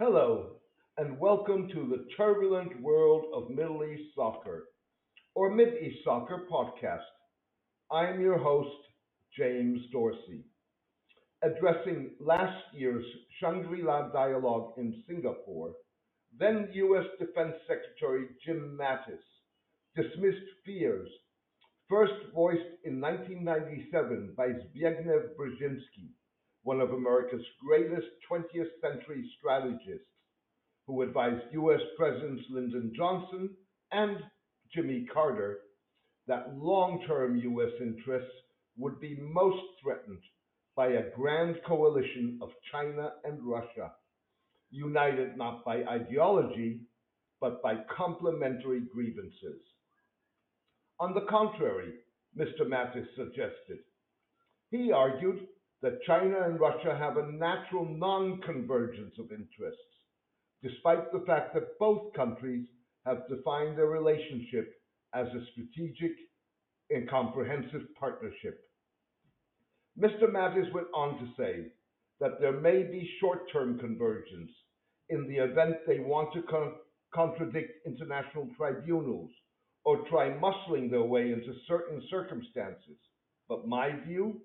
Hello, and welcome to the turbulent world of Middle East soccer, or Mid East Soccer podcast. I'm your host, James Dorsey, addressing last year's Shangri-La Dialogue in Singapore. Then U.S. Defense Secretary Jim Mattis dismissed fears first voiced in 1997 by Zbigniew Brzezinski, one of America's greatest 20th century strategists, who advised U.S. Presidents Lyndon Johnson and Jimmy Carter that long-term U.S. interests would be most threatened by a grand coalition of China and Russia, united not by ideology, but by complementary grievances. On the contrary, Mr. Mattis suggested, he argued that China and Russia have a natural non-convergence of interests, despite the fact that both countries have defined their relationship as a strategic and comprehensive partnership. Mr. Mattis went on to say that there may be short-term convergence in the event they want to con- contradict international tribunals or try muscling their way into certain circumstances. But my view,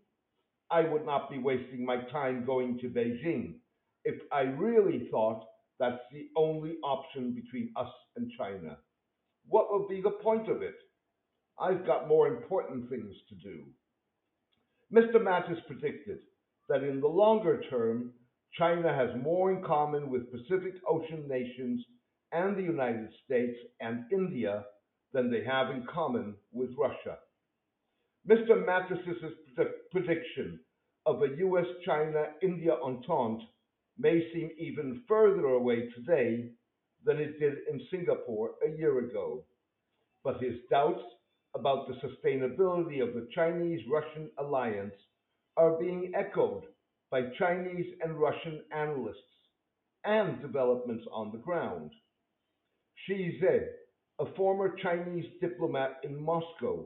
I would not be wasting my time going to Beijing if I really thought that's the only option between us and China. What would be the point of it? I've got more important things to do. Mr. Mattis predicted that in the longer term, China has more in common with Pacific Ocean nations and the United States and India than they have in common with Russia. Mr. Mattis's prediction of a US China India entente may seem even further away today than it did in Singapore a year ago. But his doubts about the sustainability of the Chinese Russian alliance are being echoed by Chinese and Russian analysts and developments on the ground. Shi Ze, a former Chinese diplomat in Moscow,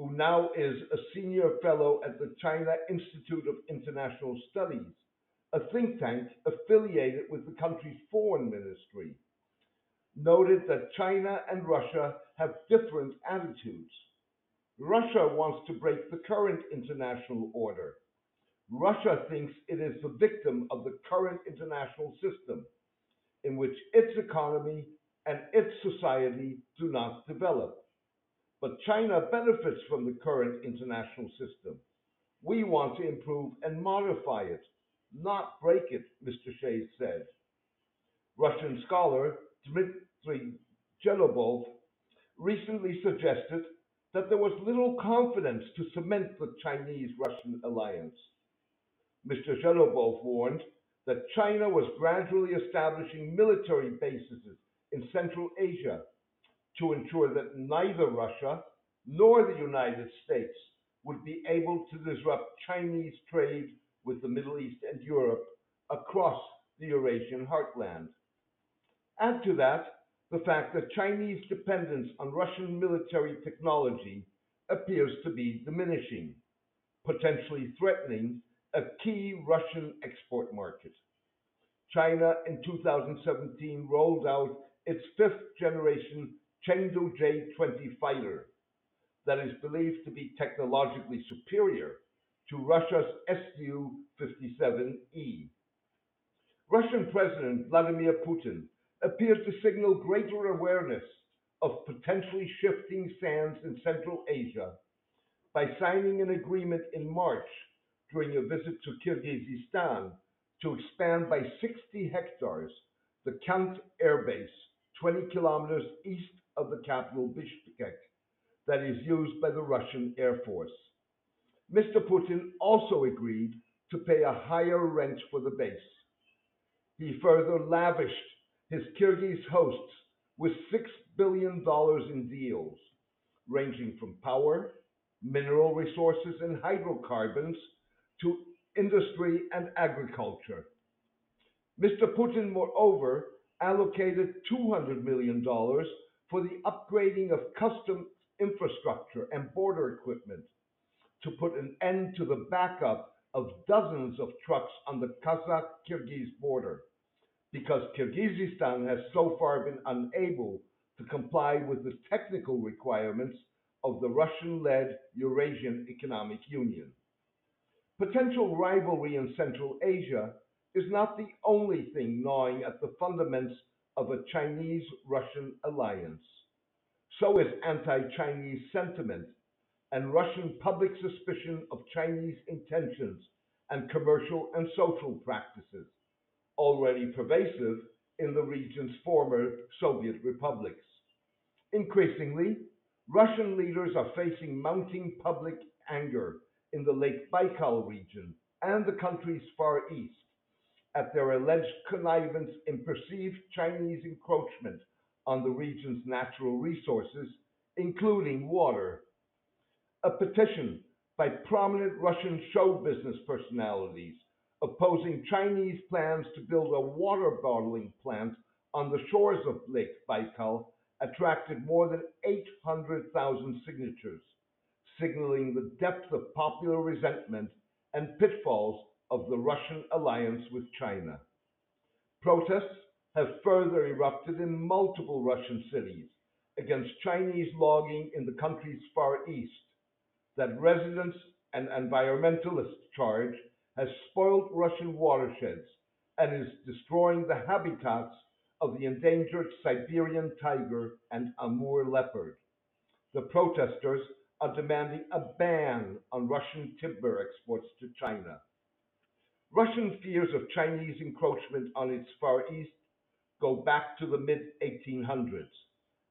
who now is a senior fellow at the China Institute of International Studies, a think tank affiliated with the country's foreign ministry, noted that China and Russia have different attitudes. Russia wants to break the current international order. Russia thinks it is the victim of the current international system, in which its economy and its society do not develop. But China benefits from the current international system. We want to improve and modify it, not break it, Mr. Shi said. Russian scholar Dmitry Zhelobov recently suggested that there was little confidence to cement the Chinese Russian alliance. Mr. Zhelobov warned that China was gradually establishing military bases in Central Asia to ensure that neither Russia nor the United States would be able to disrupt Chinese trade with the Middle East and Europe across the Eurasian heartland. Add to that the fact that Chinese dependence on Russian military technology appears to be diminishing, potentially threatening a key Russian export market. China in 2017 rolled out its fifth generation Chengdu J-20 fighter that is believed to be technologically superior to Russia's Su-57E. Russian President Vladimir Putin appears to signal greater awareness of potentially shifting sands in Central Asia by signing an agreement in March during a visit to Kyrgyzstan to expand by 60 hectares the Kant Air Base 20 kilometers east of the capital Bishkek that is used by the Russian Air Force. Mr. Putin also agreed to pay a higher rent for the base. He further lavished his Kyrgyz hosts with $6 billion in deals, ranging from power, mineral resources, and hydrocarbons to industry and agriculture. Mr. Putin, moreover, allocated $200 million for the upgrading of custom infrastructure and border equipment to put an end to the backup of dozens of trucks on the Kazakh Kyrgyz border, because Kyrgyzstan has so far been unable to comply with the technical requirements of the Russian led Eurasian Economic Union. Potential rivalry in Central Asia is not the only thing gnawing at the fundaments of a Chinese Russian alliance. So is anti Chinese sentiment and Russian public suspicion of Chinese intentions and commercial and social practices, already pervasive in the region's former Soviet republics. Increasingly, Russian leaders are facing mounting public anger in the Lake Baikal region and the country's Far East at their alleged connivance in perceived Chinese encroachment on the region's natural resources, including water. A petition by prominent Russian show business personalities opposing Chinese plans to build a water bottling plant on the shores of Lake Baikal attracted more than 800,000 signatures, signaling the depth of popular resentment and pitfalls of the Russian alliance with China. Protests have further erupted in multiple Russian cities against Chinese logging in the country's far east that residents and environmentalists charge has spoiled Russian watersheds and is destroying the habitats of the endangered Siberian tiger and Amur leopard. The protesters are demanding a ban on Russian timber exports to China. Russian fears of Chinese encroachment on its Far East go back to the mid 1800s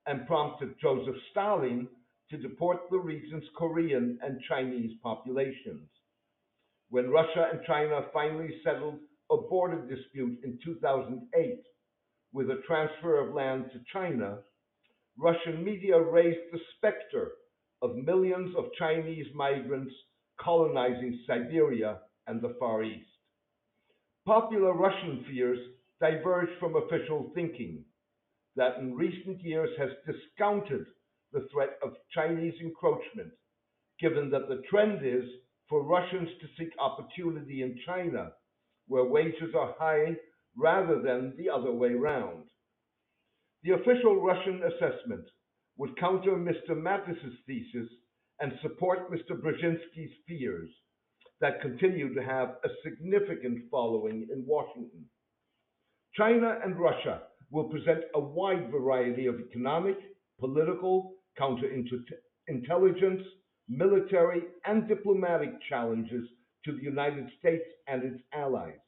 and prompted Joseph Stalin to deport the region's Korean and Chinese populations. When Russia and China finally settled a border dispute in 2008 with a transfer of land to China, Russian media raised the specter of millions of Chinese migrants colonizing Siberia and the Far East. Popular Russian fears diverge from official thinking that in recent years has discounted the threat of Chinese encroachment, given that the trend is for Russians to seek opportunity in China, where wages are high rather than the other way round. The official Russian assessment would counter Mr. Mattis's thesis and support Mr. Brzezinski's fears that continue to have a significant following in Washington. China and Russia will present a wide variety of economic, political, counterintelligence, military, and diplomatic challenges to the United States and its allies.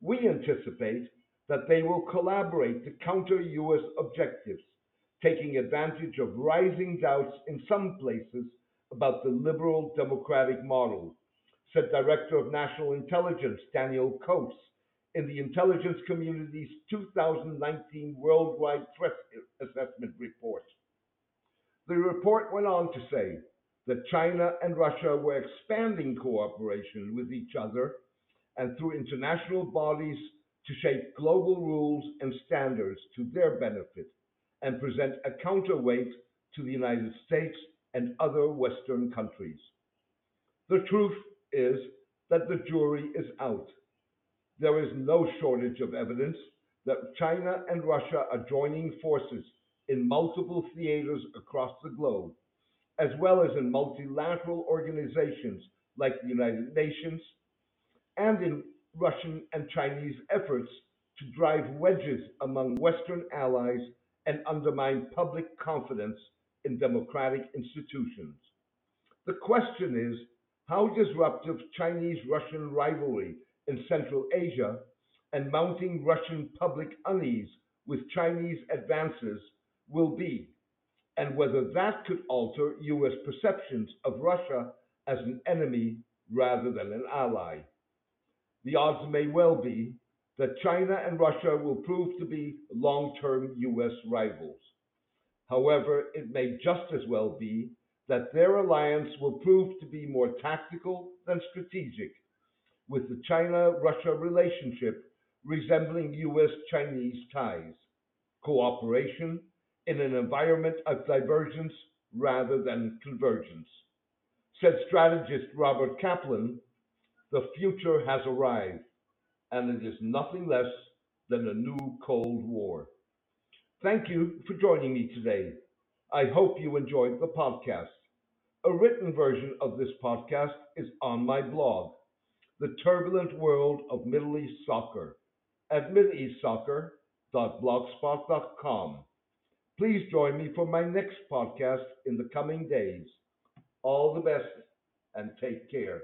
We anticipate that they will collaborate to counter U.S. objectives, taking advantage of rising doubts in some places about the liberal democratic model, said Director of National Intelligence Daniel Coats in the intelligence community's 2019 Worldwide Threat Assessment Report. The report went on to say that China and Russia were expanding cooperation with each other and through international bodies to shape global rules and standards to their benefit and present a counterweight to the United States and other Western countries. The truth is that the jury is out. There is no shortage of evidence that China and Russia are joining forces in multiple theaters across the globe, as well as in multilateral organizations like the United Nations, and in Russian and Chinese efforts to drive wedges among Western allies and undermine public confidence in democratic institutions. The question is how disruptive Chinese Russian rivalry in Central Asia and mounting Russian public unease with Chinese advances will be, and whether that could alter US perceptions of Russia as an enemy rather than an ally. The odds may well be that China and Russia will prove to be long term US rivals. However, it may just as well be that their alliance will prove to be more tactical than strategic, with the China Russia relationship resembling US Chinese ties, cooperation in an environment of divergence rather than convergence. Said strategist Robert Kaplan, the future has arrived, and it is nothing less than a new Cold War. Thank you for joining me today. I hope you enjoyed the podcast. A written version of this podcast is on my blog, The Turbulent World of Middle East Soccer, at middleeastsoccer.blogspot.com. Please join me for my next podcast in the coming days. All the best and take care.